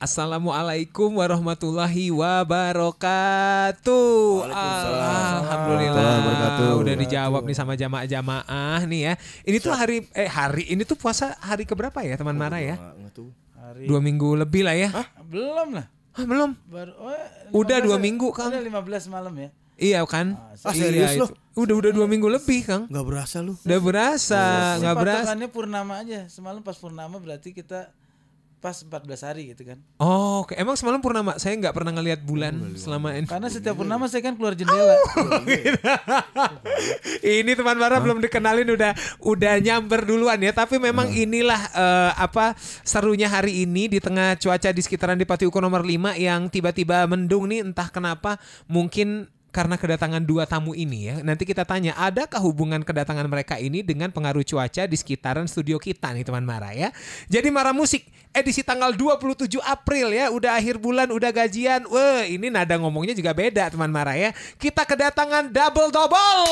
Assalamualaikum warahmatullahi wabarakatuh. Alhamdulillah. wabarakatuh. Udah dijawab nih sama jamaah-jamaah nih ya. Ini tuh hari eh hari ini tuh puasa hari keberapa ya teman Mara ya? Hari Dua minggu lebih lah ya. belum lah. Ah, belum. Baru oh, Udah 15 dua minggu, Kang. Udah 15 malam ya. Iya kan? Ah, Iya, serius lo? itu. Udah udah dua minggu lebih Kang. Nggak berasa lu. Udah berasa, nggak berasa. patokannya purnama aja. Semalam pas purnama berarti kita pas 14 hari gitu kan. Oh, oke. Emang semalam purnama saya nggak pernah ngelihat bulan selama ini. Karena setiap purnama saya kan keluar jendela. ini teman Mara belum dikenalin udah udah nyamber duluan ya. Tapi memang inilah eh, apa serunya hari ini di tengah cuaca di sekitaran Dipati Uko nomor 5 yang tiba-tiba mendung nih entah kenapa mungkin karena kedatangan dua tamu ini ya. Nanti kita tanya, adakah hubungan kedatangan mereka ini dengan pengaruh cuaca di sekitaran studio kita nih teman Mara ya. Jadi Mara Musik edisi tanggal 27 April ya, udah akhir bulan, udah gajian. Wah, ini nada ngomongnya juga beda teman Mara ya. Kita kedatangan double double.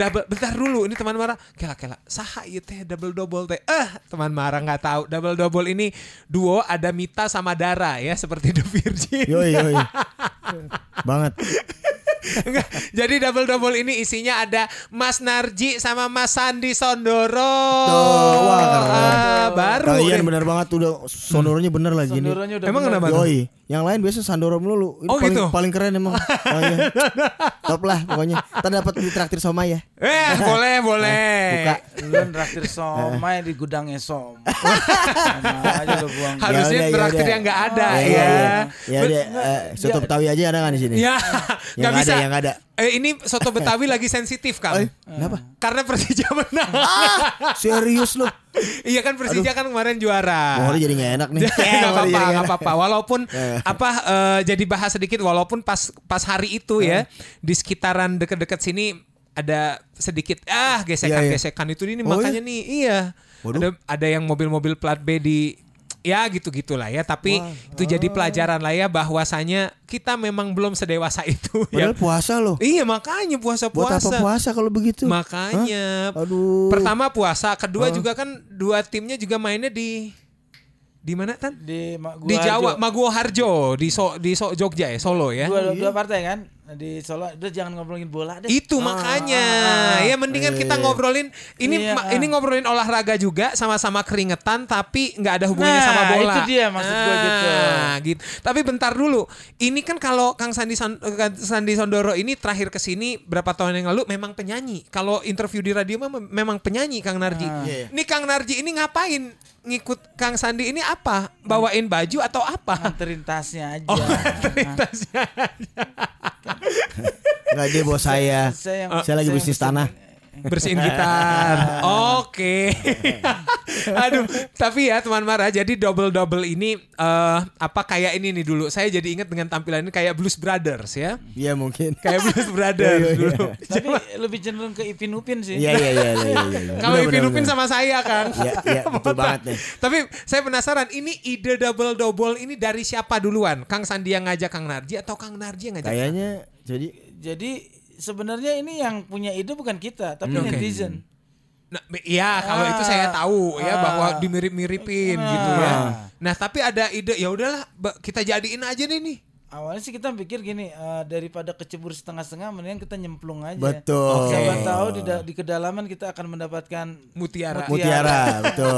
Double, bentar dulu ini teman Mara. Kela kela, saha ieu teh double double teh. Eh, teman Mara nggak tahu. Double double ini duo ada Mita sama Dara ya, seperti The Virgin. Yoi yoi. Banget. Enggak. Jadi double double ini isinya ada Mas Narji sama Mas Sandi Sondoro. Tuh, wah, keren. Ah, baru. Kalian deh. bener banget udah sonoronya bener lagi nih. Sondoronya udah Emang bener. kenapa? Yoi. Yang lain biasa Sandoro melulu. Ini Oh, paling, gitu? paling keren emang. Oh, iya. Top lah pokoknya. Kita dapat di traktir somai ya. Eh, boleh, boleh. Buka. Lu traktir somai di gudangnya som. Sama aja lu buang. Harusnya Ya udah, ya traktir yang nggak ada Ya, ya. ya, ya. Ya udah, eh, soto Betawi aja ada nggak di sini? Ya, nggak bisa. ada, yang ada. Eh, ini soto Betawi lagi sensitif, Eh, Kang. kenapa? Karena Persija menang. Ah, serius lu? iya kan Persija kan kemarin juara. Mau jadi nggak enak nih. Gak apa-apa, gak apa-apa. Walaupun Eh. apa eh, jadi bahas sedikit, walaupun pas pas hari itu ya di sekitaran deket-deket sini ada sedikit ah gesekan-gesekan itu ini Oh, makanya nih iya Waduh. ada ada yang mobil-mobil plat B di ya gitu gitulah ya tapi itu jadi pelajaran lah ya bahwasanya kita memang belum sedewasa itu ya Padahal puasa loh. iya makanya Buat apa puasa-puasa puasa kalau begitu? makanya Hah? Aduh. pertama puasa kedua juga kan dua timnya juga mainnya di di mana tan Di di Jawa Harjo. Maguwo Harjo di so, di so, Jogja ya Solo ya Dua, dua partai kan di Solo. Udah jangan ngobrolin bola deh. itu makanya ya mendingan kita ngobrolin ini Iya, ma- ah. ini ngobrolin olahraga juga sama-sama keringetan tapi nggak ada hubungannya Nah, sama bola itu dia maksud gua gitu. Ah, gitu tapi bentar dulu ini kan kalau Kang Sandi San- Kang Sandi Sondoro ini terakhir ke sini berapa tahun yang lalu memang penyanyi kalau interview di radio mah memang penyanyi Kang Narji Ah. Iya, iya. ini Kang Narji ini ngapain ngikut Kang Sandi ini apa bawain baju atau apa Nganterin tasnya aja. Oh, tasnya. Enggak dia bos saya. Saya yang- Saya lagi saya bisnis tanah. Bersihin gitar. Oke. Aduh, tapi ya teman Mara, jadi double double ini eh apa kayak ini nih dulu. Saya jadi ingat dengan tampilan ini kayak Blues Brothers ya. Iya mungkin. Kayak Blues Brothers Iya, iya, dulu. Tapi lebih cenderung ke Ipin Upin sih. Iya iya iya iya iya. iya. Kalau Ipin Upin sama saya kan. Iya iya betul banget nih. Tapi saya penasaran ini ide double double ini dari siapa duluan? Kang Sandi yang ngajak Kang Narji atau Kang Narji yang ngajak? Kayaknya jadi Jadi sebenarnya ini yang punya ide bukan kita, tapi Oke. netizen. Nah, iya kalau itu saya tahu ya Ah. bahwa dimirip-miripin Ah. gitu ya. Nah, tapi ada ide ya udahlah kita jadiin aja deh nih. Awalnya sih kita pikir gini, eh, daripada kecebur setengah-setengah, mendingan kita nyemplung aja. Betul. Siapa tahu di, da- di kedalaman kita akan mendapatkan Mutiara. Mutiara betul.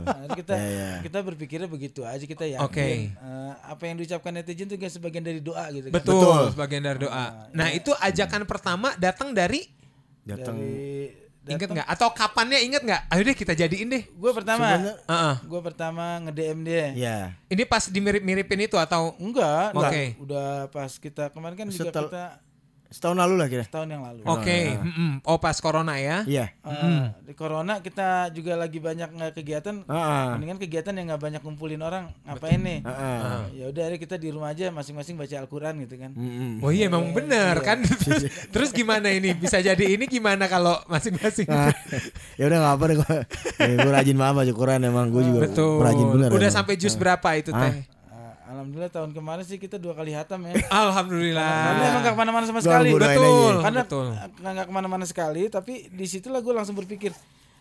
Nah, kita Iya, iya. kita berpikirnya begitu aja kita yakin. Oke. eh, apa yang diucapkan netizen itu juga sebagian dari doa gitu. kan. Betul, Betul. sebagian dari doa. Nah, itu ajakan pertama datang dari Datang Dari inget nggak? Atau kapannya inget nggak? Ayo deh kita jadiin deh. gue pertama, Sebenarnya- Heeh. gue pertama nge DM dia. ya. Ini pas dimirip-miripin itu atau Enggak, Oke. enggak. Udah pas kita kemarin kan juga Setel- kita Setahun lalu lah kira. tahun yang lalu. Oke, mm-mm. oh pas corona ya. Iya. Eh, Di corona kita juga lagi banyak nggak kegiatan. Heeh. Mendingan kegiatan yang nggak banyak kumpulin orang. Ngapain nih? Heeh. Ya udah kita di rumah aja masing-masing baca Al-Qur'an gitu kan. Mm-mm. Oh iya emang bener kan. Terus, terus gimana ini? Bisa jadi ini gimana kalau masing-masing? Nah, ya udah nggak apa deh gue. gue rajin banget baca Quran emang gue juga Betul. rajin bener. Udah emang. sampai jus berapa itu teh? Alhamdulillah tahun kemarin sih kita dua kali hatam ya. Alhamdulillah. Karena emang gak ke mana-mana sama sekali. Betul, aja. Karena betul. nggak nggak ke mana-mana sekali, tapi di situlah gue langsung berpikir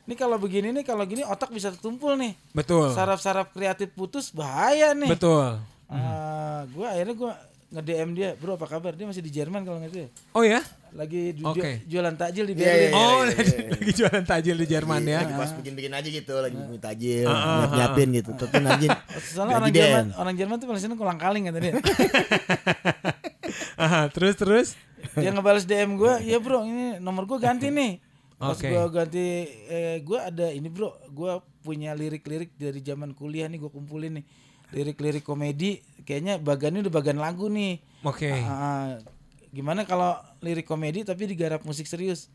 Ini kalau begini nih, kalau gini otak bisa tertumpul nih. Betul. Saraf-saraf kreatif putus bahaya nih. Betul. Ah, gua akhirnya gua nge-DM dia, "Bro, apa kabar?" Dia masih di Jerman kalau nggak salah. Oh ya? Lagi ju- Oke. jualan takjil di Iya, Berlin. iya, oh, iya, lagi, lagi jualan tajil di Jerman ya. Lagi pas bikin-bikin aja gitu, lagi bikin tajil, Ah, ah, nyiap nyiapin gitu. Tapi anjing. Soalnya orang Jerman, orang Jerman tuh paling seneng kolang kaling kata dia. Aha, terus terus. dia ngebales DM gua, "Iya, Bro, ini nomor gua ganti nih." Pas Oke. gua ganti eh gua ada ini, Bro. Gua punya lirik-lirik dari zaman kuliah nih gua kumpulin nih. Lirik-lirik komedi, kayaknya bagannya udah bagan lagu nih. Oke. Ah, gimana kalau lirik komedi tapi digarap musik serius?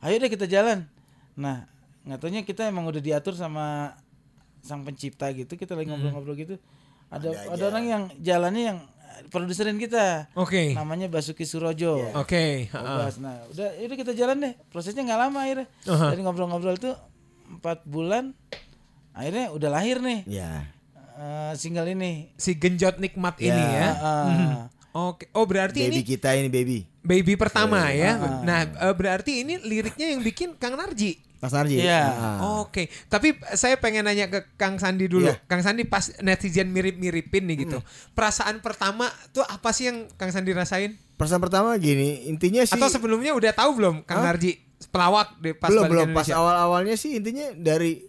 Ayo deh kita jalan. Nah, nggak taunya kita emang udah diatur sama sang pencipta gitu. Kita lagi ngobrol-ngobrol gitu. Ada ada, orang yang jalannya yang produserin kita. Oke. Namanya Basuki Surojo. Oke. Bebas. Nah, udah udah kita jalan deh. Prosesnya nggak lama akhirnya. Aha. Dari ngobrol-ngobrol tuh empat bulan, akhirnya udah lahir nih Ya. eh, single ini. Si genjot nikmat ini Ya. ya. Ah, Oke. Oh berarti Baby ini kita ini baby. baby pertama ya. Ah. Nah eh, berarti ini liriknya yang bikin Kang Narji. Mas Narji. Iya. Ah. Oke, tapi saya pengen nanya ke Kang Sandi dulu. Iya. Kang Sandi pas netizen mirip-miripin nih gitu. Perasaan pertama tuh apa sih yang Kang Sandi rasain? Perasaan pertama gini, intinya sih Atau sebelumnya udah tahu belum Kang Hah? Narji pelawak di pas belum belum pas awal-awalnya sih intinya dari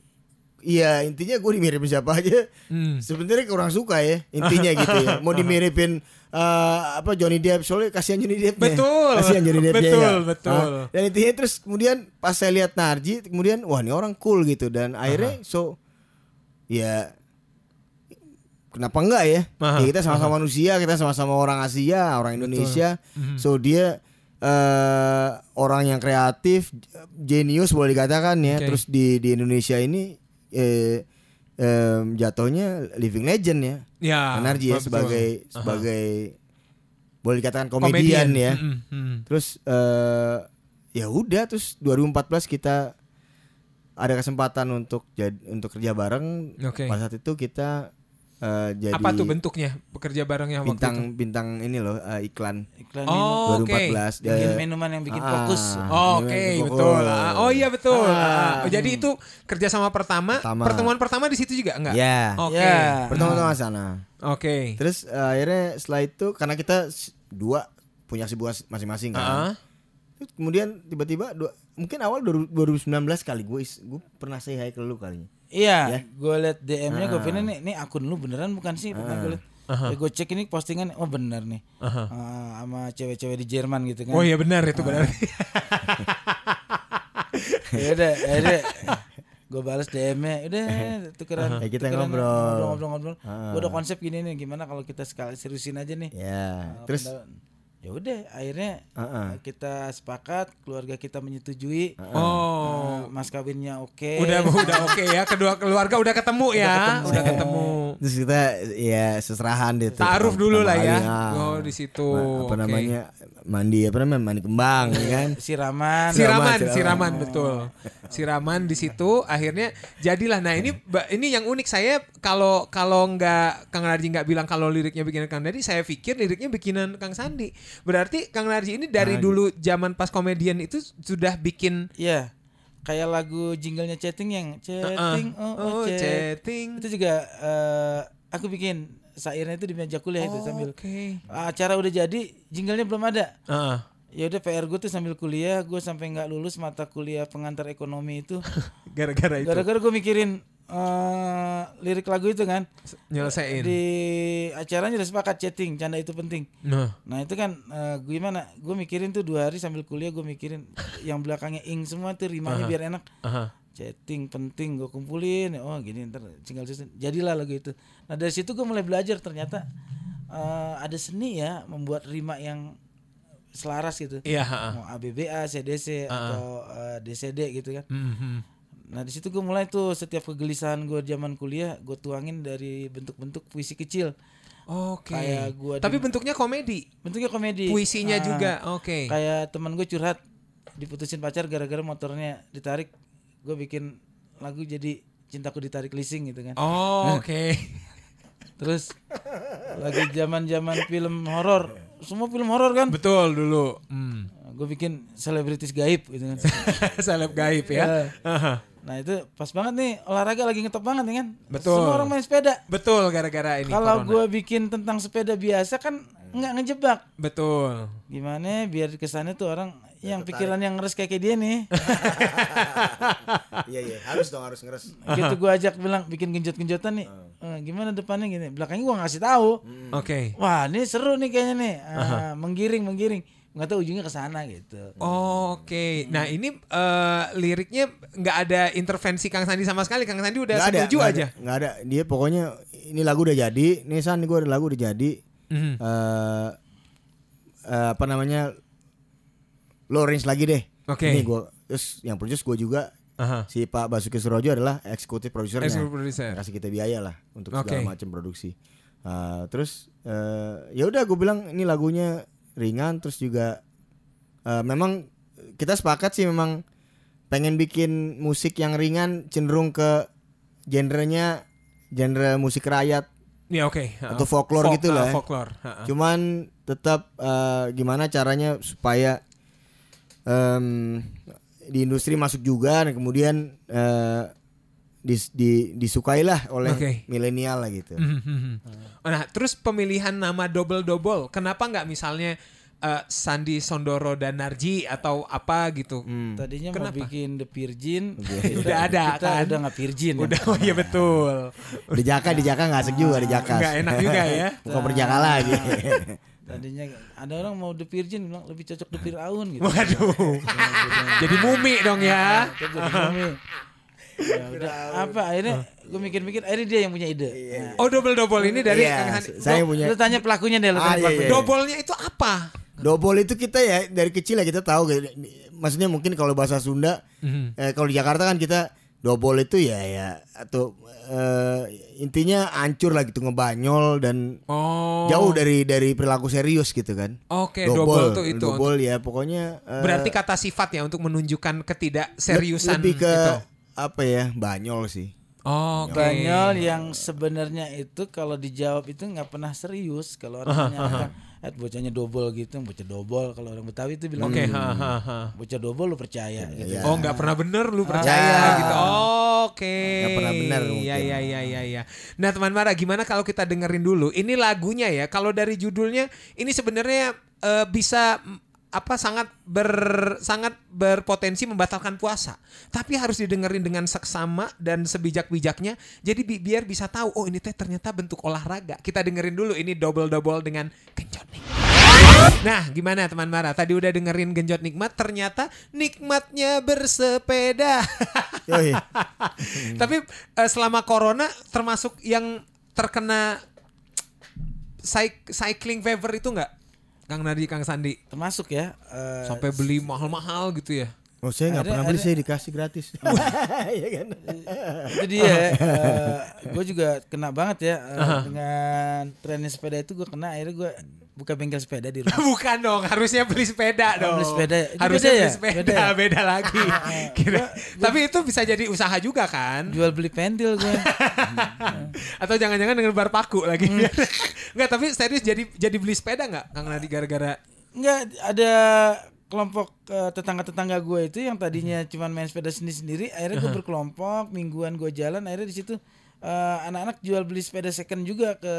Iya intinya gue dimiripin siapa aja Hmm. Sebenarnya kurang suka ya Intinya gitu ya Mau dimiripin eh, apa Johnny Depp Soalnya kasihan Johnny Depp Betul. Kasihan Johnny Depp Betul, betul. Dan intinya terus kemudian Pas saya lihat Narji Kemudian wah ini orang cool gitu Dan akhirnya so Ya Kenapa enggak ya? Aha, Ya kita sama-sama manusia, kita sama-sama orang Asia, orang Indonesia. Mhm. So dia eh orang yang kreatif, jenius boleh dikatakan ya. Oke. Terus di di Indonesia ini eh em, jatuhnya living legend ya. Ya. Narji ya betul. sebagai Aha. sebagai boleh dikatakan komedian, ya. Mm, mm. Terus eh ya udah terus 2014 kita ada kesempatan untuk jadi untuk kerja bareng. Oke. Pada saat itu kita eh, jadi Apa tuh bentuknya bekerja barengnya waktu itu? bintang bintang ini loh eh, iklan iklan Oh, oke. 2014 minum, bikin Eh, minuman yang bikin ah, fokus. Oh, Oke, bikin betul. Ah, Oh iya betul. Ah. Ah, oh, jadi itu kerjasama pertama, Pertama. pertemuan pertama di situ juga enggak? Ya. Oke. Ya. Pertama-tama sana. Oke. Terus eh, akhirnya setelah itu karena kita dua punya kesibukan masing-masing kan. Ah. Terus kemudian tiba-tiba dua, mungkin awal 2019 kali gue gue pernah say hi ke lu kali. Iya, gue liat DM-nya gue pikir nih, nih akun lu beneran bukan sih? Pernah gue liat. Ya gue cek ini postingan, oh bener nih. Aha. Ah, sama cewek-cewek di Jerman gitu kan. Oh iya benar itu berarti. ya udah, akhirnya gue balas DM-nya, udah tukeran. Ya, kita tukeran, ngobrol. ngobrol-ngobrol. Ah. Gue udah konsep gini nih, gimana kalau kita sekali seriusin aja nih. Ya. Ah, Terus pendapat. Ya udah, akhirnya Heeh. kita sepakat, keluarga kita menyetujui. Oh. Ah, mas kawinnya oke. Udah udah oke ya, kedua keluarga udah ketemu ya, udah ketemu. terus kita ya seserahan deh tuh. Taaruf dulu lah ya. Oh, di situ. Ma- Apa Oke. namanya? Mandi apa namanya? Mandi kembang ya kan. Siraman. Siraman, Siraman, siraman betul. Siraman di situ akhirnya jadilah. Nah ini ini yang unik saya kalau kalau nggak Kang Narji nggak bilang kalau liriknya bikinan Kang Narji, saya pikir liriknya bikinan Kang Sandi. Berarti Kang Narji ini dari dulu zaman pas komedian itu sudah bikin Iya. Kayak lagu jinglenya chatting yang chatting oh, oh, oh, chat. chatting. Itu juga eh, aku bikin sairnya itu di meja kuliah itu Oh, sambil Oke. acara udah jadi, jinglenya belum ada. Heeh. Ya udah PR gue tuh sambil kuliah, gue sampai nggak lulus mata kuliah pengantar ekonomi itu. Gara-gara itu Gara-gara gue mikirin eh lirik lagu itu kan. nyelesain. Di acaranya udah sepakat chatting, canda itu penting. Nah. Nah itu kan eh, gimana? Gue mikirin tuh dua hari sambil kuliah gue mikirin yang belakangnya ing semua tuh rimanya biar enak. Aha. Chatting penting gue kumpulin. Oh gini ntar tinggal susun. Jadilah lagu itu. Nah dari situ gue mulai belajar ternyata eh, ada seni ya membuat rima yang selaras gitu. Iya, heeh. Mau ABBA, CDC atau eh, DCD gitu kan. Mhm. Nah di situ gue mulai tuh setiap kegelisahan gue zaman kuliah gue tuangin dari bentuk-bentuk puisi kecil. Oke. Kayak gua Tapi di- bentuknya komedi. Bentuknya komedi. Puisinya Ah, juga. Oke. Kayak teman gue curhat diputusin pacar gara-gara motornya ditarik. Gue bikin lagu jadi cintaku ditarik leasing gitu kan. Oh, oke. Terus lagi zaman-zaman film horor. Semua film horor kan. Betul dulu. Hmm. Gue bikin selebritis gaib gitu kan. Seleb gaib ya. Ya. Nah itu pas banget nih olahraga lagi ngetop banget nih kan. Betul. Semua orang main sepeda. Betul gara-gara ini Kalau gue bikin tentang sepeda biasa kan nggak ngejebak. Betul. Gimana biar kesannya tuh orang yang pikiran yang ngeres kayak dia nih. Iya iya harus dong harus ngeres. gitu gue ajak bilang bikin genjot-genjotan nih. Eh, gimana depannya gini. Belakangnya gue ngasih tahu. Oke. Wah ini seru nih kayaknya nih. Ah, menggiring menggiring. Nggak tahu ujungnya ke sana gitu. Oke. Nah, ini eh, liriknya nggak ada intervensi Kang Sandi sama sekali. Kang Sandi udah ada, setuju nggak aja. ada, nggak ada. Dia pokoknya ini lagu udah jadi. Nih San, gue ada lagu udah jadi. Mhm. Eh eh, apa namanya? Lo arrange lagi deh. Oke. Ini gue terus yang produce gue juga Aha. si Pak Basuki Surojo adalah eksekutif produsernya. Executive producer. Kasih kita biaya lah untuk Oke. segala macam produksi. Eh, terus eh, ya udah gue bilang ini lagunya ringan terus juga eh, memang kita sepakat sih memang pengen bikin musik yang ringan cenderung ke genrenya genre musik rakyat Ya oke. Ha. Atau folklore Folk- gitu lah ah, ya. Folklore. Ha, ha. Cuman tetap eh, gimana caranya supaya em, di industri masuk juga dan kemudian eh, dis, di, disukailah oleh Oke. milenial lah gitu. Mhm, mhm. Nah, terus pemilihan nama double-double, kenapa nggak misalnya eh, Sandi Sondoro dan Narji atau apa gitu? Hmm. Tadinya Kenapa? mau bikin The Virgin. Udah ada, kita kan? Udah nggak Virgin. ya. Udah, oh iya betul. Di Jaka di Jaka nggak asik juga di Jaka. Nggak enak juga ya. Bukan berjaka lagi. Tadinya ada orang mau The Virgin bilang lebih cocok The Firaun gitu. Waduh. Jadi mumi dong ya. Terus jadi mumi. Ya udah apa akhirnya gue mikir-mikir akhirnya dia yang punya ide. Nah, Oh double-double ini dari Iya, Kang saya punya lu tanya pelakunya deh, lu Ah, tanya iya, pelakunya. iya. Double-nya itu apa? Dobol itu kita ya dari kecil ya kita tahu gitu. Maksudnya mungkin kalau bahasa Sunda Mhm. eh, kalau di Jakarta kan kita dobol itu ya ya atau eh, intinya hancur lah gitu ngebanyol dan Oh. jauh dari dari perilaku serius gitu kan. Oke, double tuh itu. Dobol ya pokoknya eh, Berarti kata sifat ya untuk menunjukkan ketidakseriusan lebih ke gitu. Apa ya banyol sih. Oke. Banyol yang sebenarnya itu kalau dijawab itu nggak pernah serius kalau orang nanya eh bocahnya dobol gitu bocah dobol kalau orang Betawi itu bilang Oke, ha, ha, ha. bocah dobol lu percaya gitu. Oh nggak pernah bener lu percaya Ya. gitu. Oke. Nggak pernah bener mungkin. Iya iya iya iya. Ya. Nah teman Mara gimana kalau kita dengerin dulu? Ini lagunya ya. Kalau dari judulnya ini sebenarnya eh, bisa apa sangat ber sangat berpotensi membatalkan puasa. Tapi harus didengerin dengan seksama dan sebijak-bijaknya. Jadi bi- biar bisa tahu oh ini teh ternyata bentuk olahraga. Kita dengerin dulu ini double-double dengan genjot nikmat. Nah, gimana teman Mara? Tadi udah dengerin genjot nikmat, ternyata nikmatnya bersepeda. Tapi eh, selama corona termasuk yang terkena cyc- cycling fever itu nggak? Kang Nadi, Kang Sandi termasuk ya eh, sampai beli mahal-mahal gitu ya? Oh saya nggak Ada- pernah beli ada- saya dikasih gratis. Iya kan? itu dia gue juga kena banget ya eh, dengan trennya sepeda itu gue kena akhirnya gue buka bengkel sepeda di rumah Bukan dong, harusnya beli sepeda dong. beli sepeda. Itu Harusnya beda beli ya? sepeda, Beda beda, ya? lagi. Kira- Tapi itu bisa jadi usaha juga kan? jual beli pentil gue Atau jangan-jangan dengan bar paku lagi. Enggak, tapi serius jadi jadi beli sepeda nggak Kang Nadi gara-gara Enggak ada kelompok eh, tetangga-tetangga gue itu yang tadinya cuman main sepeda sendiri-sendiri akhirnya gue berkelompok mingguan gue jalan akhirnya di situ eh, anak-anak jual beli sepeda second juga ke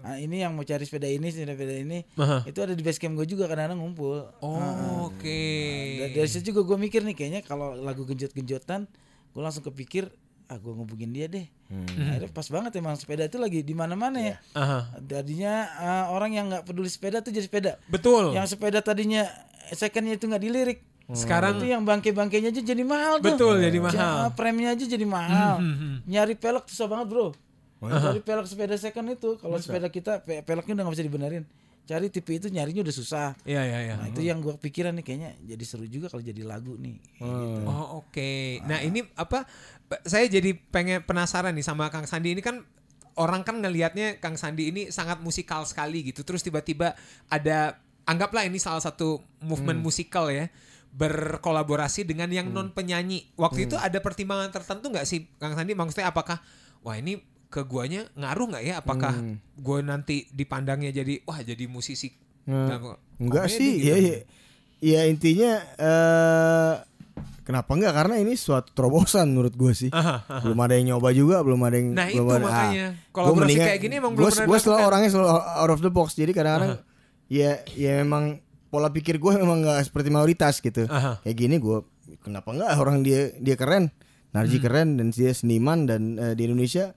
nah, ini yang mau cari sepeda ini sepeda ini. Aha. itu ada di base camp gue juga kadang-kadang ngumpul. Oh, oke. Da- dari situ juga gue mikir nih kayaknya kalau lagu genjot-genjotan gue langsung kepikir ah gue ngubungin dia deh. Nah, akhirnya pas banget emang sepeda itu lagi di mana-mana ya. Aha. tadinya eh, orang yang nggak peduli sepeda tuh jadi sepeda. Betul. yang sepeda tadinya secondnya itu nggak dilirik Sekarang itu yang bangke-bangkenya aja jadi mahal tuh. Betul, jadi Ja- mahal. premnya aja jadi mahal. Hmm, hmm, hmm. nyari pelek susah banget bro. Cari pelek sepeda second itu. Kalau sepeda kita pe- peleknya udah nggak bisa dibenerin. Cari tipe itu nyarinya udah susah. Iya, iya, iya. nah itu yang gua pikiran nih kayaknya jadi seru juga kalau jadi lagu nih Kayak gitu. Oh oke. Nah ini apa? Saya jadi pengen penasaran nih sama Kang Sandi. Ini kan orang kan ngelihatnya Kang Sandi ini sangat musikal sekali gitu. Terus tiba-tiba ada anggaplah ini salah satu movement musikal ya berkolaborasi dengan yang non penyanyi. Waktu itu ada pertimbangan tertentu nggak sih Kang Sandi? Maksudnya apakah wah ini ke guanya ngaruh nggak ya? Apakah gue nanti dipandangnya jadi wah jadi musisi? Nah, Nah, Enggak komedi sih, gitu. ya, ya, ya intinya eh kenapa enggak? Karena ini suatu terobosan menurut gue sih. Aha, aha. Belum ada yang nyoba juga, belum ada yang Nah, belum itu ada- makanya. gua Kolaborasi mendingan- kayak gini emang gua, belum pernah gua selalu orangnya selalu out of the box. Jadi kadang-kadang ya ya memang pola pikir gue memang nggak seperti mayoritas gitu. Aha. Kayak gini gue kenapa enggak orang dia dia keren, Narji Hmm. keren dan dia seniman dan eh, di Indonesia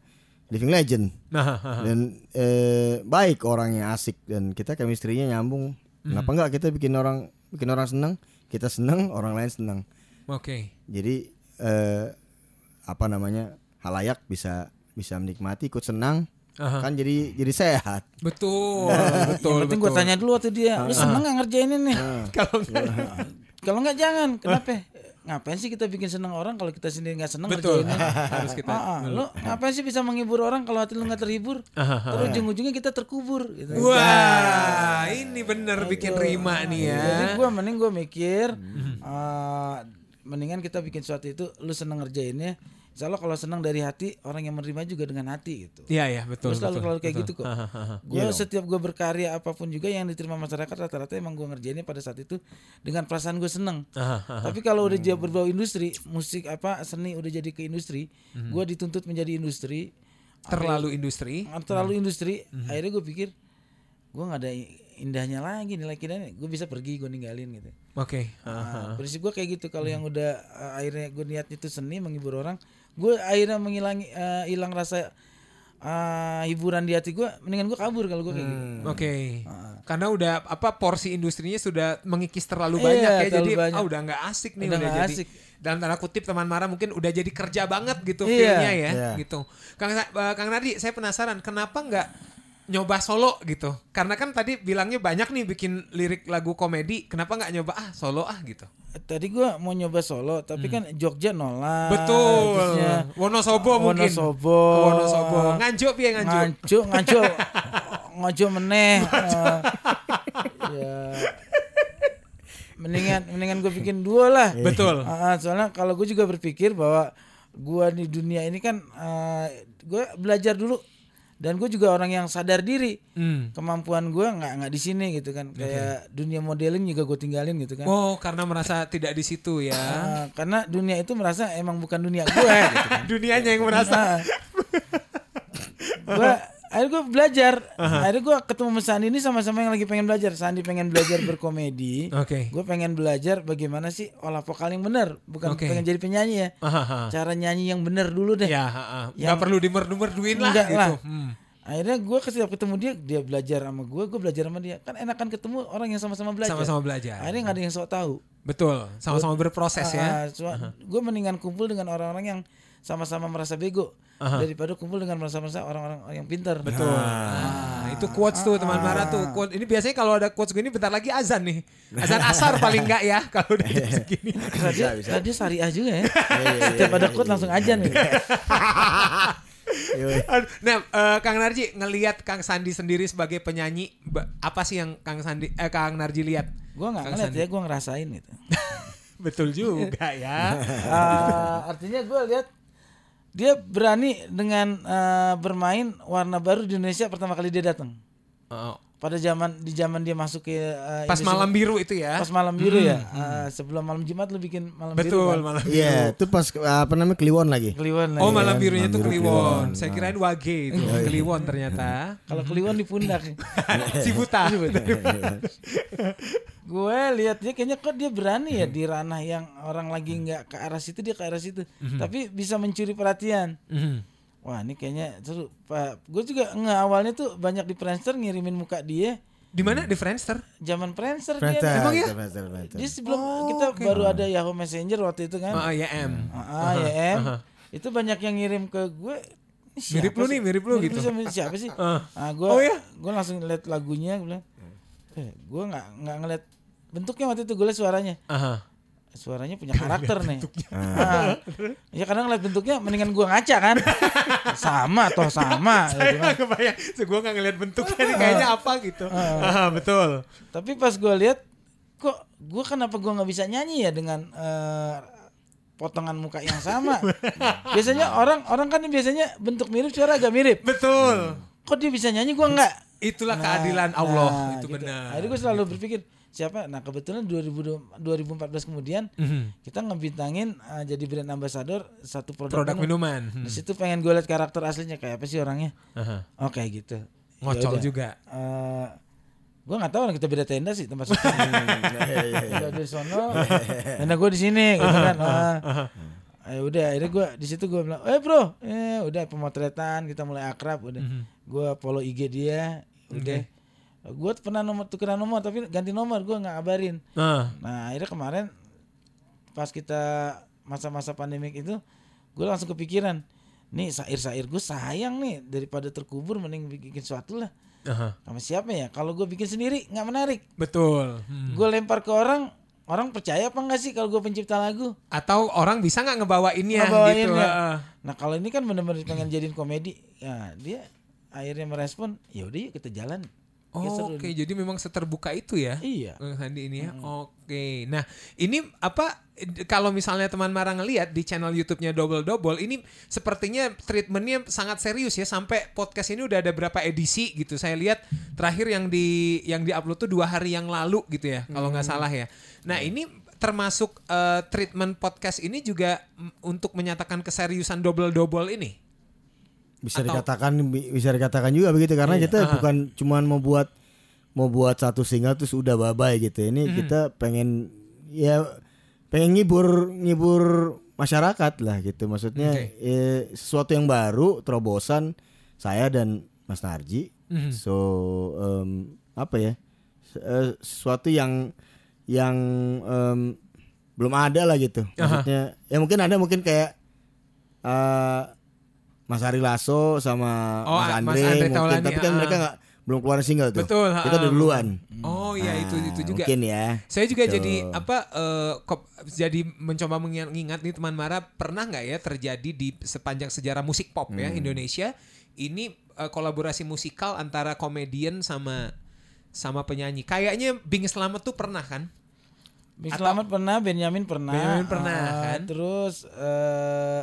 living legend aha. dan eh, baik orangnya asik dan kita chemistry-nya nyambung. Kenapa Hmm. enggak kita bikin orang bikin orang senang, kita senang, orang lain senang. Oke. Jadi eh, apa namanya halayak bisa bisa menikmati, ikut senang, Aha. kan jadi jadi sehat. Betul, betul, yang penting gue tanya dulu waktu dia, lu seneng nggak ngerjain ini? Kalau nggak Kalau nggak jangan, kenapa? Ngapain sih kita bikin seneng orang kalau kita sendiri nggak seneng betul harus kita Ah, ah, lu ngapain sih bisa menghibur orang kalau hati lu nggak terhibur? Terus ujung-ujungnya kita terkubur. Gitu. Wah, ini bener bikin rima nih ya. Jadi gue mending gue mikir, eh, mendingan kita bikin sesuatu itu, lu seneng ngerjainnya. Insya Allah kalau seneng dari hati, orang yang menerima juga dengan hati gitu. Iya ya betul. Gue selalu selalu kayak betul. gitu kok. Aha. Gue setiap gue berkarya apa pun juga yang diterima masyarakat rata-rata emang gue ngerjainnya pada saat itu dengan perasaan gue seneng. Tapi kalau udah jadi berbau industri, musik apa seni udah jadi ke industri, Mhm. gue dituntut menjadi industri, Terlalu industri. terlalu industri. Mhm. Akhirnya gue pikir gue nggak ada indahnya lagi nilai indahnya. Gue bisa pergi gue ninggalin gitu. Oke. Nah, prinsip gue kayak gitu. Kalau Mhm. yang udah uh, akhirnya gue niatnya itu seni menghibur orang, gue akhirnya menghilangi uh, hilang rasa uh, hiburan di hati gue. Mendingan gue kabur kalau gue kayak gitu. Hmm, Oke. Karena udah apa porsi industrinya sudah mengikis terlalu Iya, banyak ya. terlalu Jadi banyak. ah udah nggak asik nih Udah udah, jadi. asik. Dalam tanda kutip teman marah mungkin udah jadi kerja banget gitu Iya. feelnya ya, Iya. gitu. Kang eh, Kang Nardi, saya penasaran kenapa nggak nyoba solo gitu? Karena kan tadi bilangnya banyak nih bikin lirik lagu komedi, kenapa nggak nyoba ah solo ah gitu? Tadi gue mau nyoba solo, tapi kan Jogja nolak. Hmm. Betul. terusnya Wonosobo mungkin. Wonosobo. Wonosobo. Nganjuk piye nganjuk? Nganjuk, nganjuk, nganjuk meneh. Eh, ya. Mendingan, mendingan gue bikin dua lah. Betul. Ah, ah, soalnya kalau gue juga berpikir bahwa gue di dunia ini kan, gue belajar dulu. Dan gue juga orang yang sadar diri. Hmm. Kemampuan gue nggak nggak di sini gitu kan. Kayak dunia modeling juga gue tinggalin gitu kan. Oh, karena merasa tidak di situ ya. Ah, karena dunia itu merasa emang bukan dunia gue gitu kan. Dunianya yang merasa. gue akhirnya gue belajar akhirnya gue ketemu sama Sandi ini sama-sama yang lagi pengen belajar Sandi pengen belajar berkomedi Oke. gue pengen belajar bagaimana sih olah vokal yang benar bukan Oke. pengen jadi penyanyi ya Aha. cara nyanyi yang benar dulu deh Ya, nggak Yang- perlu dimerdu-merduin lah gitu. lah. Hmm. akhirnya gue setiap ketemu dia dia belajar sama gue gue belajar sama dia kan enakan ketemu orang yang sama-sama belajar Sama-sama belajar. akhirnya nggak ada yang sok tahu Betul, sama-sama berproses ya. gue mendingan kumpul dengan orang-orang yang sama-sama merasa bego daripada kumpul dengan merasa-merasa orang-orang yang pintar Betul. Nah, itu quotes tuh teman Mara tuh. Quote ini biasanya kalau ada quotes gini bentar lagi azan nih. Azan asar paling enggak ya kalau udah jam segini. Radio, radio syariah juga ya. Setiap ada quote langsung aja nih. Aduh, Nah, eh, Kang Narji ngelihat Kang Sandi sendiri sebagai penyanyi apa sih yang Kang Sandi eh, Kang Narji lihat? Gue nggak ngeliat Sandi. ya, gue ngerasain gitu. Betul juga ya. Ah, artinya gue lihat dia berani dengan eh, bermain warna baru di Indonesia pertama kali dia datang. Oh, Pada zaman di zaman dia masuk ke eh, pas malam biru itu ya. pas malam biru ya. Ah, sebelum malam Jumat lu bikin malam biru Betul, kan? malam biru. Iya, itu pas apa namanya Kliwon lagi. Kliwon Oh, lagi. malam kan, birunya malam biru Kliwon. Kliwon. Saya kirain Wage itu, Kliwon ternyata. Kalau Kliwon di pundak. si buta. gue lihat dia kayaknya kok dia berani ya di ranah yang orang lagi nggak ke arah situ dia ke arah situ tapi bisa mencuri perhatian Mhm. Wah ini kayaknya seru pak gue juga nggak awalnya tuh banyak di Friendster ngirimin muka dia Di mana di Friendster? zaman Friendster dia Friendster, Emang ya? Friendster, Friendster. dia sebelum kita baru ada Yahoo Messenger waktu itu kan Oh, ya M. ah ya em itu banyak yang ngirim ke gue "Ini siapa Mirip lu nih, mirip lu gitu. sama siapa sih Ah. ah gue Oh, ya? gue langsung lihat lagunya gue bilang eh gue nggak nggak ngeliat bentuknya waktu itu gue liat suaranya Aha. Suaranya punya karakter nih. Ah. Ya kadang ngeliat bentuknya mendingan gua ngaca kan. sama toh sama. Saya gitu kan. kebayang. So, gue nggak ngeliat bentuknya nih kayaknya apa gitu. Ah, betul. Tapi pas gua lihat kok gua kenapa gua nggak bisa nyanyi ya dengan eh, potongan muka yang sama. biasanya orang orang kan biasanya bentuk mirip suara agak mirip. Betul. Kok dia bisa nyanyi gua nggak? Itulah keadilan Allah. Nah, itu gitu. benar. Akhirnya gue selalu berpikir siapa nah kebetulan 2000 2014 kemudian Mhm. kita ngebintangin uh, jadi brand ambassador satu produk, Produk minum. minuman. Hmm. Di situ pengen gue lihat karakter aslinya kayak apa sih orangnya. Aha. Oke gitu. Ngocol Yaudah. juga. Eh, gue nggak tahu kita beda tenda sih tempat syuting. Dia di sono, tenda gue di sini, gitu kan. Ah. Ayo udah, akhirnya gue di situ gue bilang, eh bro, eh udah pemotretan, kita mulai akrab, udah. Mhm. Gue follow IG dia, udah. Gue pernah nomor tukeran nomor tapi ganti nomor gue nggak ngabarin. Ah. Nah akhirnya kemarin pas kita masa-masa pandemik itu, gue langsung kepikiran, nih sair-sair gue sayang nih daripada terkubur mending bikin sesuatu lah Aha. sama siapa ya kalau gue bikin sendiri nggak menarik Betul. Hmm. gue lempar ke orang orang percaya apa nggak sih kalau gue pencipta lagu Atau orang bisa nggak ngebawainnya Ngebawain gitu. nah kalau ini kan bener-bener pengen jadiin komedi ya dia akhirnya merespon ya udah yuk kita jalan Oh, Oke, nih. jadi memang seterbuka itu ya. iya Bang Sandi ini ya. Oke. Nah, ini apa kalau misalnya teman Mara ngelihat di channel YouTube-nya Double Double ini sepertinya treatmentnya sangat serius ya sampai podcast ini udah ada berapa edisi gitu. Saya lihat terakhir yang di yang di-upload tuh dua hari yang lalu gitu ya, kalau nggak salah ya. Nah, ini termasuk eh, treatment podcast ini juga mm, untuk menyatakan keseriusan Double Double ini. Bisa Atau- dikatakan bi- bisa dikatakan juga begitu karena Iya, kita aha. bukan cuman mau buat mau buat satu single terus udah bye gitu ini Hmm. kita pengen ya pengen ngibur ngibur masyarakat lah gitu maksudnya Oke. eh, sesuatu yang baru terobosan saya dan Mas Narji Mhm. so em, apa ya eh, sesuatu yang yang em, belum ada lah gitu Aha. maksudnya ya mungkin ada mungkin kayak eh, Mas Ari Lasso sama Oh, Mas Mas Andre, Andre mungkin Taulani, tapi kan ah. mereka nggak belum keluar single tuh Betul, kita ah. udah duluan Oh iya itu Ah, itu juga. mungkin ya Saya juga Tuh. jadi apa eh, kop- jadi mencoba mengingat nih teman Mara pernah nggak ya terjadi di sepanjang sejarah musik pop ya Hmm. Indonesia ini eh, kolaborasi musikal antara komedian sama sama penyanyi. Kayaknya Bing Slamet tuh pernah kan? Bing Atau- Slamet pernah Benyamin pernah Benyamin pernah, Ah, kan? terus eh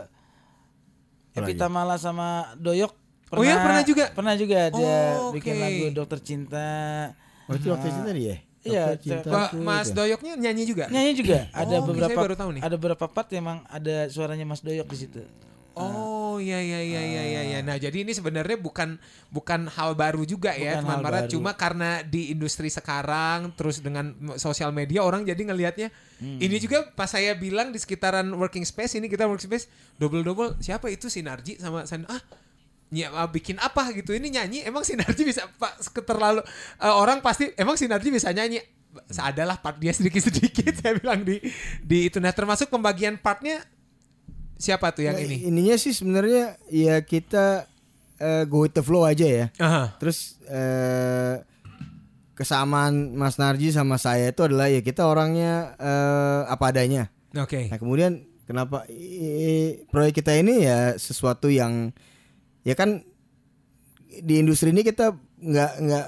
Epi lagi? Tamala sama Doyok Oh iya, pernah juga? pernah juga dia Oh, bikin oke. lagu Dokter Cinta oh itu waktu itu tadi ya Iya, Dokter Cinta Ba- tuh Mas itu. Doyoknya nyanyi juga? nyanyi juga ada Oh, beberapa saya baru tahu nih. ada beberapa part emang ada suaranya Mas Doyok di situ Oh iya iya iya iya iya iya. Nah, jadi ini sebenarnya bukan bukan hal baru juga ya, Bukan teman hal Barat. Cuma karena di industri sekarang terus dengan sosial media orang jadi ngelihatnya. Hmm. ini juga pas saya bilang di sekitaran working space ini kita working space double-double siapa itu Sinarji sama San ah ya bikin apa gitu? Ini nyanyi emang Sinarji bisa pak terlalu eh, orang pasti emang Sinarji bisa nyanyi? Adalah part dia sedikit-sedikit saya bilang di di itu. Nah termasuk pembagian partnya siapa tuh yang Nah, ini ininya sih sebenarnya ya kita eh, go with the flow aja ya Aha. Terus eh, kesamaan Mas Narji sama saya itu adalah ya kita orangnya eh, apa adanya. Oke. Nah kemudian kenapa i- proyek kita ini ya sesuatu yang ya kan di industri ini kita nggak nggak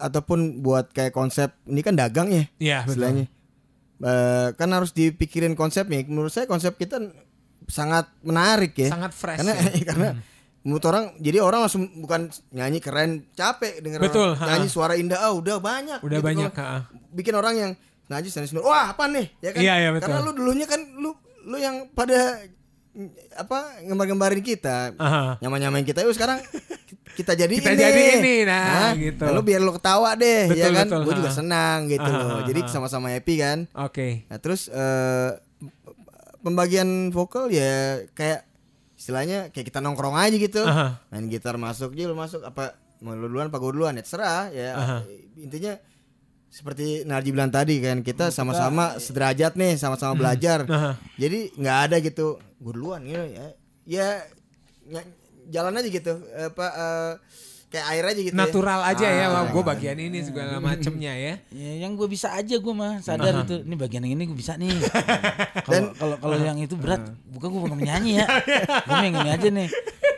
ataupun buat kayak konsep ini kan dagang ya Iya, istilahnya. Eh, kan harus dipikirin konsepnya. Menurut saya konsep kita sangat menarik ya. Sangat fresh. Karena ya. karena menurut orang jadi orang langsung bukan nyanyi keren capek denger Betul, orang ha. nyanyi suara indah ah udah banyak Udah gitu. banyak, ha. bikin orang yang najis dan wah apa nih ya kan Iya, iya, betul. karena lu dulunya kan lu lu yang pada apa ngembar-ngembarin kita nyaman-nyamain kita yuk sekarang kita jadi Kita ini jadi ini, nah, gitu. lu biar lu ketawa deh ya Betul, kan betul, gue juga senang gitu Aha, loh aha, jadi sama-sama happy kan Oke. Nah terus eh, pembagian vokal ya kayak istilahnya kayak kita nongkrong aja gitu. Aha. Main gitar masuk, Jil masuk apa mau lu duluan apa gue duluan ya terserah ya. Aha. Intinya seperti Narji bilang tadi kan kita sama-sama sederajat nih, sama-sama belajar. Aha. Jadi nggak ada gitu gue duluan gitu ya. Ya ny- jalan aja gitu apa eh, kayak air aja gitu. Natural ya. aja ya. Ah. Wah, gue bagian ini segala macemnya ya. Ya, yang gue bisa aja gue mah sadar itu. Ini bagian yang ini gue bisa nih. Kalau kalau kalau yang itu berat, bukan gue bukan menyanyi ya. Gue yang ini aja nih.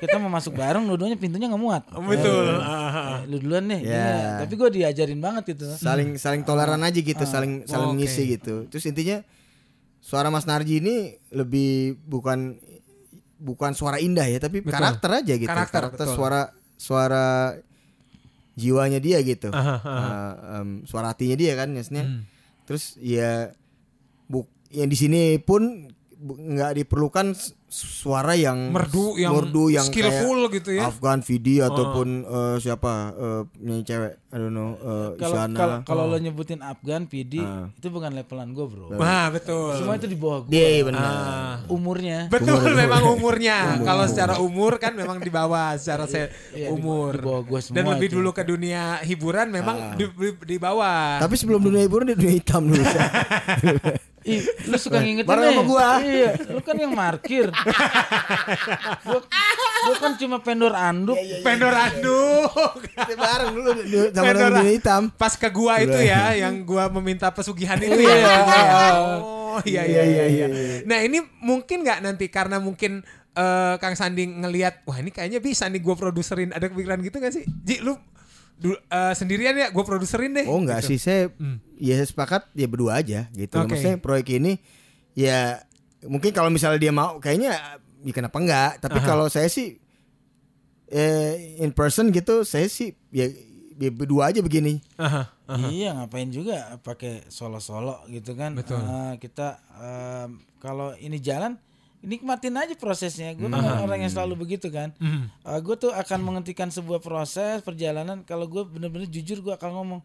Kita mau masuk bareng, dua-duanya pintunya nggak muat. Betul. Eh, lu duluan nih. Ya. Iya. Tapi gue diajarin banget gitu. saling saling toleran aja gitu saling saling Oke. mengisi gitu terus intinya suara Mas Narji ini lebih bukan bukan suara indah ya tapi Betul. karakter aja gitu Karakter, karakter, betul. suara suara jiwanya dia gitu. Aha, Uh, em, suara hatinya dia kan maksudnya. Hmm. terus ya buk yang di sini pun bu- nggak diperlukan suara yang Merdu yang merdu yang skillful kayak gitu ya. Oh. Afgan Vidi ataupun eh, siapa eh, penyanyi cewek I don't know eh, Kalau Isyana kalau kalau lo nyebutin Afgan, PD Ah. itu bukan levelan gue bro. Wah, betul. Semua itu di bawah gue. dia iya, benar Ah. Umurnya. Betul memang umurnya. Kalau secara umur kan memang di bawah secara se- Iya, di- umur. di bawah gua semua Dan lebih itu. dulu ke dunia hiburan memang di, di, di bawah. tapi sebelum dunia hiburan dia dunia hitam dulu Ih, lu suka ngingetin Bareng sama gua. Iya, lu kan yang markir. Gua, gua kan cuma pendor anduk. Pendor anduk. Kita bareng dulu du- sama Pendor dunia hitam Pas ke gua itu ya yang gua meminta pesugihan itu ya. Iya. Oh, iya iya iya iya. Nah, ini mungkin nggak nanti karena mungkin eh, Kang Sandi ngelihat wah ini kayaknya bisa nih gua produserin ada kepikiran gitu gak sih? Ji lu du- eh, sendirian ya gua produserin deh. Oh enggak Gitu. sih saya ya sepakat ya berdua aja gitu. Oke. Maksudnya proyek ini ya mungkin kalau misalnya dia mau kayaknya ya kenapa enggak? Tapi kalau saya sih eh, in person gitu saya sih ya, ya berdua aja begini. Aha. Iya, ngapain juga pakai solo-solo gitu kan. Betul. Eh, kita em, kalau ini jalan nikmatin aja prosesnya. Gue Hmm. orang yang selalu begitu kan. Mhm. gue tuh akan menghentikan sebuah proses perjalanan kalau gue bener-bener jujur gue akan ngomong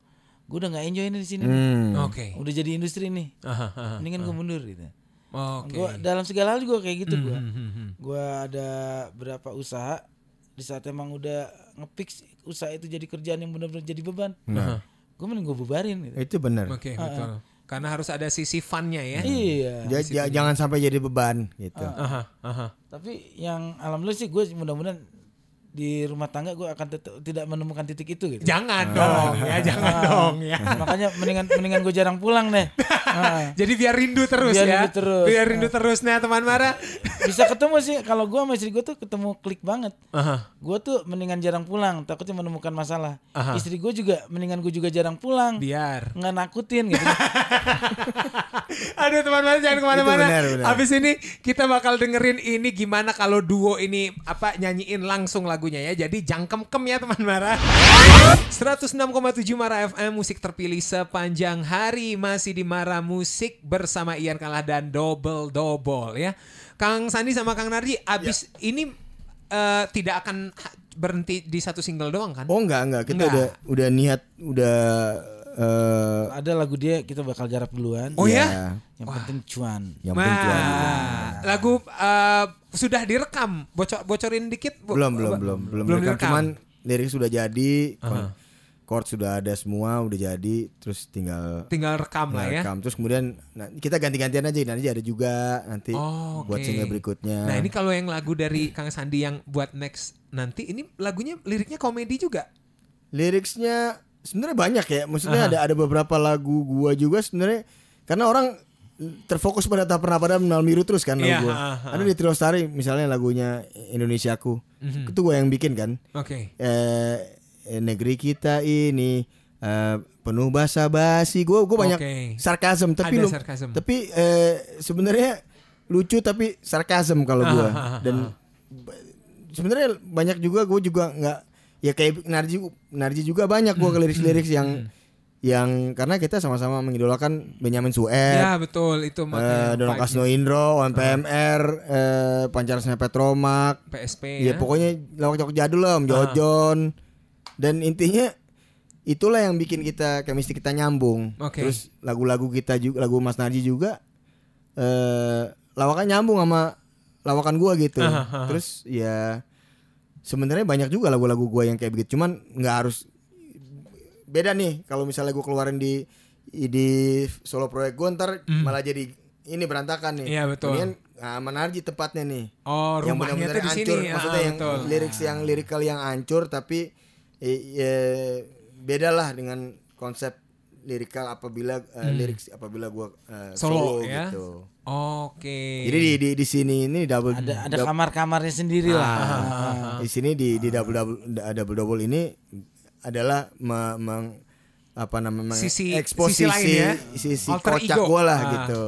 gue udah nggak enjoy ini di sini nih. Hmm. Oke. udah jadi industri nih Aha, aha. mendingan gue mundur gitu Oke. Gua dalam segala hal juga kayak gitu gue Hmm, hmm, hmm. gue ada berapa usaha di saat emang udah ngepix usaha itu jadi kerjaan yang benar-benar jadi beban Nah, gue mending gue bubarin gitu. itu benar. Oke, betul. Karena harus ada sisi funnya ya. iya Ja- ja- jangan sampai jadi beban gitu. Aha, aha. tapi yang alhamdulillah sih gue mudah-mudahan di rumah tangga gue akan tetap tidak menemukan titik itu gitu Jangan dong ya, jangan dong ya. makanya mendingan mendingan gue jarang pulang deh Ah. Jadi biar rindu terus Biar ya. rindu terus. Biar rindu terus nah teman Mara. bisa ketemu sih kalau gue sama istri gue tuh ketemu klik banget Aha. gue tuh mendingan jarang pulang takutnya menemukan masalah Aha. istri gue juga mendingan gue juga jarang pulang Biar. nggak nakutin gitu Aduh teman-teman jangan ke mana-mana. Abis ini kita bakal dengerin ini gimana kalau duo ini apa nyanyiin langsung lagunya ya. Jadi jangkem-kem ya teman Mara. 106,7 Mara FM musik terpilih sepanjang hari masih di Mara Musik bersama Ian Kalah dan Double Double ya. Kang Sandi sama Kang Nardi abis ini eh, tidak akan berhenti di satu single doang kan? Oh enggak enggak kita Enggak. udah udah niat udah eh ada lagu dia kita bakal garap duluan Oh ya? ya, yang penting cuan yang Wah, penting cuan. lagu eh, sudah direkam. Bocor bocorin dikit. Bu. belum belum belum belum, Belum direkam. direkam. cuman lirik sudah jadi chord sudah ada semua udah jadi terus tinggal tinggal rekam lah ya. rekam terus kemudian nah, kita ganti-gantian aja nanti ada juga nanti Oh, buat oke. single berikutnya Nah ini kalau yang lagu dari Kang Sandi yang buat next nanti ini lagunya liriknya komedi juga. liriknya sebenarnya banyak ya maksudnya ada ada beberapa lagu gua juga sebenarnya karena orang terfokus pada tak pernah pada menal miru terus kan lagu Iya, gua. ha, ha. ada di Trilostari misalnya lagunya Indonesiaku Mhm. itu gua yang bikin kan Oke. eh, eh, negeri kita ini eh, penuh basa-basi. Gue gue banyak Oke. sarkasm tapi lu sarkasm. tapi eh, sebenarnya lucu tapi sarkasm kalau gue dan sebenarnya banyak juga gue juga nggak ya kayak Narji Narji juga banyak gue ke lirik-lirik yang yang karena kita sama-sama mengidolakan Benyamin Sueb, ya betul itu eh, makanya Dono. Kasno Indro, OMPMR, eh, Pancarasnya Petromak, PSP Iya ya. pokoknya lawak-lawak jadul lah Om Jojon Dan intinya itulah yang bikin kita chemistry kita nyambung. Oke. Terus lagu-lagu kita juga lagu Mas Narji juga eh lawakan nyambung sama lawakan gua gitu. Aha, aha. Terus ya sebenarnya banyak juga lagu-lagu gua yang kayak begitu. Cuman nggak harus beda nih kalau misalnya gua keluarin di di solo proyek gua ntar malah jadi ini berantakan nih. Hmm. Iya, betul. Mendingan, nah, Mas Narji tepatnya nih Oh, yang rumahnya benar-benar tuh di sini. Ah, maksudnya yang betul. lirik yang lirikal yang hancur tapi eh, eh, beda lah dengan konsep lirikal apabila eh, lirik apabila gua eh, Hmm. Solo, solo, ya. gitu. Oke. Jadi di, di di sini ini double ada ada kamar-kamarnya sendiri lah. Ah, di sini di di double double double double ini adalah me- meng- apa namanya Sisi- eksposisi sisi lain ya. sisi Alter kocak ego. gua lah Ah. gitu.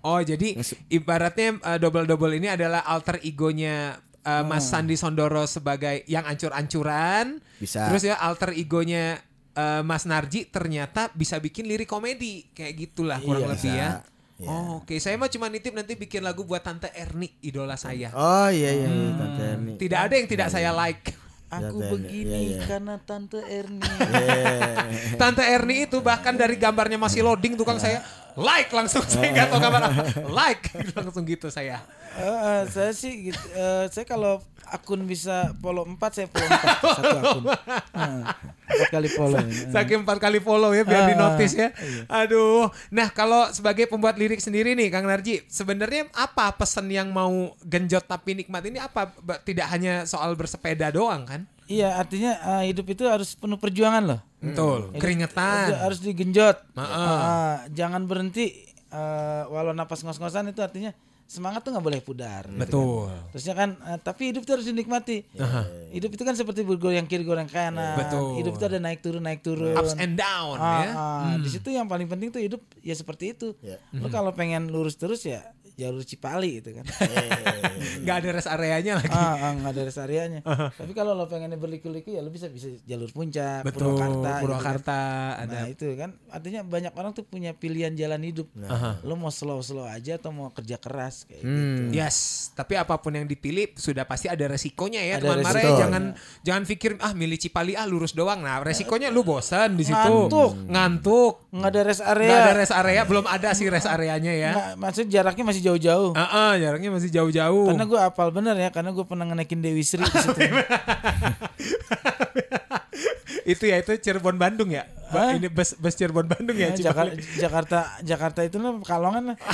Oh, jadi ibaratnya uh, double-double ini adalah alter egonya uh, Mas Sandi Sondoro sebagai yang ancur-ancuran. Bisa. Terus ya alter egonya eh, Mas Narji ternyata bisa bikin lirik komedi kayak gitulah kurang Iya, lebih ya. Iya. Oh, Oke, saya mah cuma nitip nanti bikin lagu buat Tante Erni, idola saya. Oh iya iya iya, Tante Erni. Tidak ada yang tidak saya like. Aku Tante begini iya, iya. karena tante Erni. Iya. Tante Erni itu bahkan dari gambarnya masih loading tukang saya like langsung saya nggak tahu gambar apa. like langsung gitu saya. Eh, eh, saya sih gitu, eh, saya kalau akun bisa follow 4 saya follow 4 satu akun. Nah, empat kali follow. Saking empat kali follow ya biar Ah, di notice ya. iya. Aduh. Nah kalau sebagai pembuat lirik sendiri nih Kang Narji, sebenarnya apa pesan yang mau genjot tapi nikmat ini apa? Tidak hanya soal bersepeda doang kan? Iya, artinya eh, hidup itu harus penuh perjuangan loh. Betul. Hidup- Keringetan. itu harus digenjot. Heeh. Ah, jangan berhenti eh, walau napas ngos-ngosan itu artinya semangat tuh nggak boleh pudar. gitu kan. Betul. Terusnya kan, eh, tapi hidup itu harus dinikmati. Hidup itu kan seperti bergoyang kiri goyang kanan. Betul. Hidup itu ada naik turun naik turun. Ups and down Ah, ya. ah. Di situ yang paling penting tuh hidup ya seperti itu. Ya. Lu kalau pengen lurus terus ya jalur Cipali gitu kan. Nggak ada rest areanya lagi. ah, ah, nggak ada rest areanya. Tapi kalau lo pengennya berliku-liku ya lo bisa bisa jalur puncak, Betul. Purwakarta. gitu Purwakarta kan. ada. Nah itu kan artinya banyak orang tuh punya pilihan jalan hidup. Lo mau slow-slow aja atau mau kerja keras kayak gitu. Hmm. Yes, tapi apa pun yang dipilih sudah pasti ada resikonya ya Ada teman Mara resiko. ya. Jangan jangan pikir ah milih Cipali ah lurus doang. Nah, resikonya lu bosan di situ. Ngantuk. Ngantuk. Nggak ada rest area. Nggak ada rest area, belum ada sih rest areanya ya. Nggak, maksudnya jaraknya masih jauh-jauh. Ah, ah, jaraknya masih jauh-jauh. Karena gue apal bener ya, karena gue pernah ngenaikin Dewi Sri di situ. itu ya itu Cirebon Bandung ya. Hah? Ini bus bus Cirebon Bandung ya. Ya. Jakarta, Jakarta, Jakarta itu lah Pekalongan lah.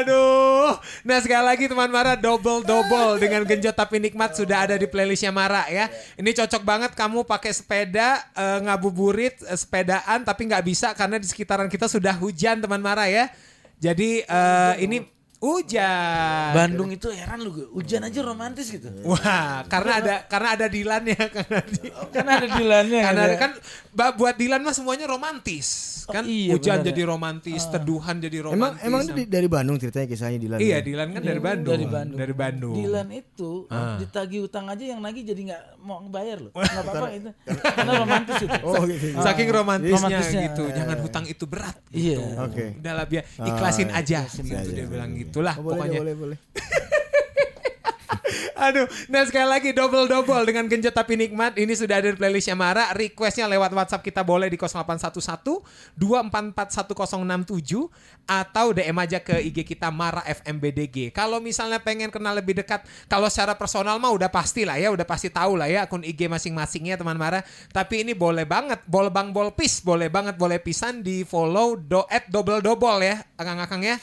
Aduh. Nah sekali lagi teman Mara double double dengan genjot tapi nikmat sudah ada di playlistnya Mara ya. Ini cocok banget kamu pakai sepeda eh, ngabuburit eh, sepedaan tapi nggak bisa karena di sekitaran kita sudah hujan teman Mara ya. Jadi eh, ini hujan. Bandung itu heran lu, hujan aja romantis gitu. Wah, karena ada karena ada Dilan ya kan. Karena ada Dilannya. Karena ada. kan buat Dilan mah semuanya romantis. Kan iya, hujan jadi romantis, teduhan jadi Emang romantis. emang di- dari Bandung ceritanya kisahnya Dilan. Iya, ya? Dilan kan dari Bandung. Dari Bandung. Dari Bandung. Dilan itu Ah. ditagih utang aja yang nagih jadi nggak mau ngebayar loh. Nggak apa-apa itu. Karena romantis itu. Oh gitu. Saking romantisnya, Romantisnya. gitu. Jangan hutang itu berat. Iya. Gitu. Oke. Udahlah biar ikhlasin Ah, aja. ikhlasin gitu aja. dia bilang gitulah Oh, boleh, pokoknya. boleh, boleh. Aduh, nah sekali lagi double double dengan genjot tapi nikmat. Ini sudah ada di playlistnya Mara. Requestnya lewat WhatsApp kita boleh di 0811 2441067 atau DM aja ke IG kita Mara FMBDG. Kalau misalnya pengen kenal lebih dekat, kalau secara personal mah udah pasti lah ya, udah pasti tahu lah ya akun IG masing-masingnya teman Mara. Tapi ini boleh banget, bol bang bol pis, boleh banget, boleh pisan di follow do at double double ya, akang-akang ya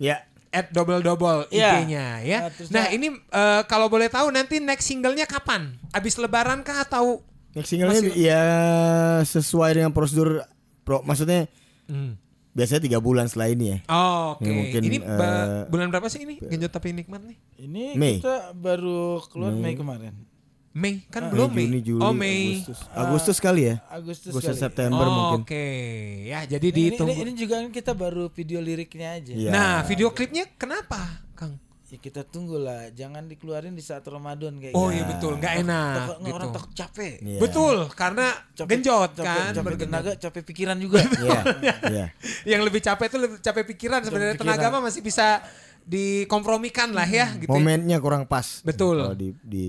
Ya. At double double Iya. IG-nya ya. Nah, Nah nah- ini eh, kalau boleh tahu nanti next singlenya kapan? Abis Lebaran kah atau? Next singlenya Masih- ya sesuai dengan prosedur pro, maksudnya biasanya tiga bulan setelah ini ya. Oh, Oke. Ya, mungkin, ini eh, bulan berapa sih ini? Genjot tapi nikmat nih. Ini Mei. kita baru keluar Mei kemarin. Mei kan Mei, belum Mei. Juni, Juli, oh Mei. Agustus. Agustus kali ya. Agustus, Agustus kali. September Oh, mungkin. Oke. Ya jadi Ini, dihitung. ini, ini juga kan kita baru video liriknya aja. Iya. Nah video klipnya kenapa, Kang? Ya kita tunggulah, jangan dikeluarin di saat Ramadan kayak Oh gitu. iya betul, nggak enak. Takut- gitu. Orang takut capek. Iya. Betul, karena Capek- genjot capek- kan. Capek tenaga, capek pikiran juga. Iya. Iya. Yang lebih capek itu lebih capek pikiran sebenarnya pikiran. tenaga mah masih bisa dikompromikan lah ya gitu. ya. Momennya kurang pas. Betul. Kalau di di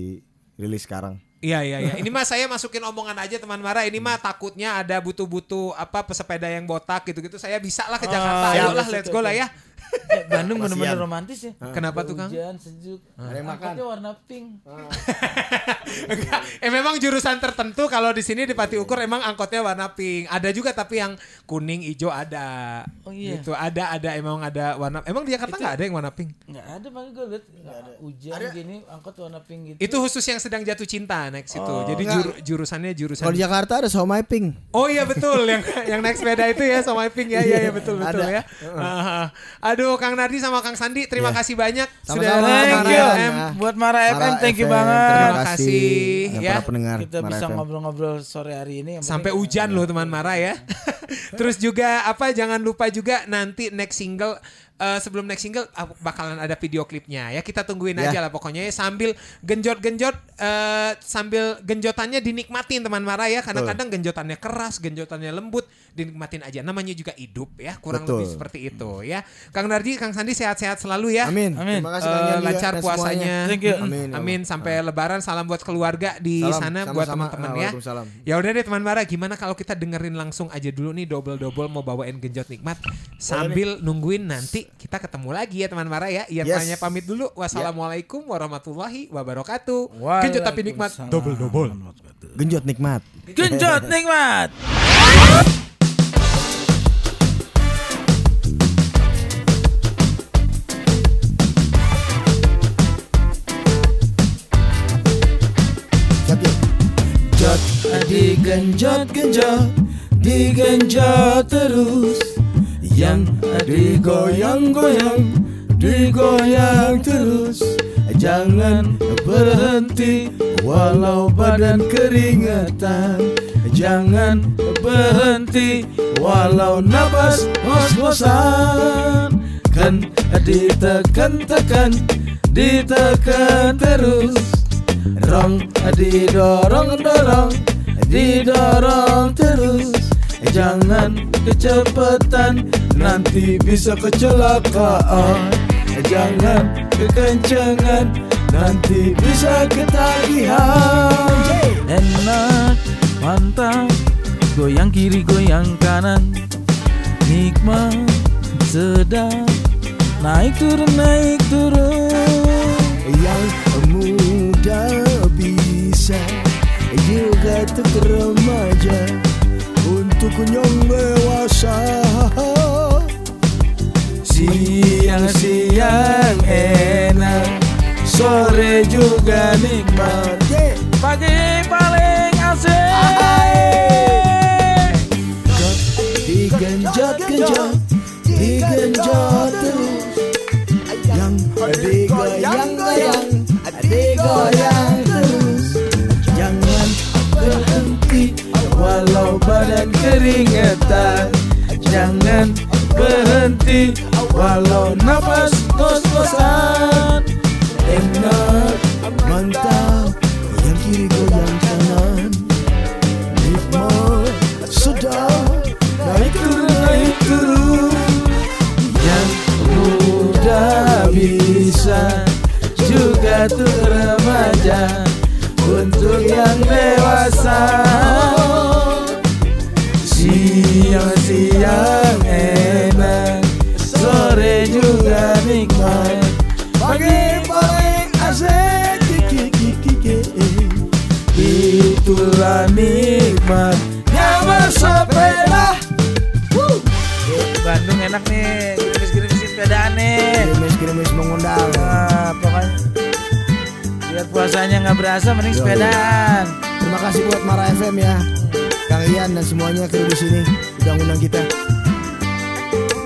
rilis sekarang. Iya iya iya. Ini mah saya masukin omongan aja teman Mara. Ini mah takutnya ada butuh-butuh apa pesepeda yang botak gitu-gitu. Saya bisa lah ke Jakarta. Ah, Ayo lah betul, let's go lah ya. Eh, Bandung Kasian. bener-bener romantis ya. Kenapa tuh, Kang? Hujan, sejuk. Ada yang makan. Angkotnya warna pink. Eh memang jurusan tertentu kalau di sini di Pati Ukur emang angkotnya warna pink. Ada juga tapi yang kuning, hijau ada. Oh, iya. Gitu. Ada ada emang ada warna. Emang di Jakarta nggak ada yang warna pink? Nggak ada makanya gue liat hujan gini angkot warna pink gitu. Itu khusus yang sedang jatuh cinta next itu. Jadi enggak. juru- jurusannya jurusan Kalau di Jakarta ada Somai Pink. Oh iya betul yang yang naik sepeda itu ya sama Pink ya iya iya betul betul Ada. ya. Ah, Aduh Kang Nardi sama Kang Sandi terima Iya. kasih banyak Sama-sama, sudah Thank Mara you. FM. Buat Mara FM, thank you FM, banget. Terima kasih. ya. para pendengar Kita Mara bisa ngobrol-ngobrol sore hari ini. Yang Sampai penting- hujan loh teman Mara ya. Terus juga apa jangan lupa juga nanti next single eh, sebelum next single ah, bakalan ada video klipnya ya. Kita tungguin Ya. aja lah pokoknya ya sambil genjot-genjot eh, sambil genjotannya dinikmatin teman Mara ya. Kadang-kadang genjotannya keras, genjotannya lembut, dinikmatin aja. Namanya juga hidup ya, kurang Betul. lebih seperti itu ya. Kang Nardi, Kang Sandi sehat-sehat selalu ya. Amin. Amin. Terima kasih juga lancar dan puasanya. semuanya. Thank you. Amin, ya Amin. Sampai lebaran salam buat keluarga di Salam, sana buat sama-sama. teman-teman ya. Ya udah deh teman Mara, gimana kalau kita dengerin langsung aja dulu nih double-double mau bawain genjot nikmat sambil nungguin nanti kita ketemu lagi ya teman Mara ya. Ian Yes. tanya pamit dulu. Wassalamualaikum warahmatullahi wabarakatuh. Genjot tapi nikmat double-double. Genjot nikmat. Genjot nikmat. Ya? Digenjot genjot digenjot terus yang digoyang-goyang digoyang terus. Jangan berhenti walau badan keringetan. Jangan berhenti walau nafas ngos-ngosan. Kan ditekan-tekan ditekan terus. Rong didorong dorong didorong terus jangan kecepatan nanti bisa kecelakaan. Jangan kekencengan nanti bisa ketagihan. Enak mantap goyang kiri goyang kanan. Nikmat sedap naik turun naik turun. Yang muda bisa juga untuk remaja yang dewasa siang-siang enak sore juga nikmat. Pagi paling asik. Digenjot-genjot digenjot terus. Yang digoyang-goyang digoyang keringetan. Jangan berhenti walau nafas ngos-ngosan enak mantap nikmatnya bersepeda Bandung enak nih gerimis-gerimis sepedaan nih. Gerimis-gerimis mengundang. Nah, pokoknya. Biar puasanya nggak berasa mending sepedaan. Terima kasih buat Mara FM ya. Kang Ian dan semuanya kru di sini udah ngundang kita.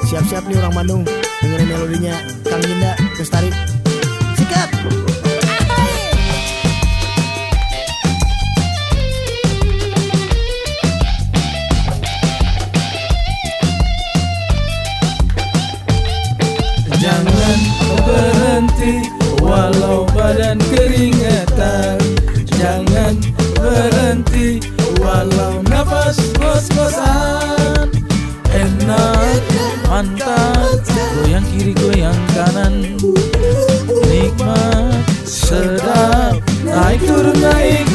Siap-siap nih orang Bandung dengerin melodinya Kang Dinda Bestari Sikat walau badan keringetan. Jangan berhenti walau nafas ngos-ngosan. Enak, mantap, goyang kiri goyang kanan. Nikmat, sedap, naik turun naik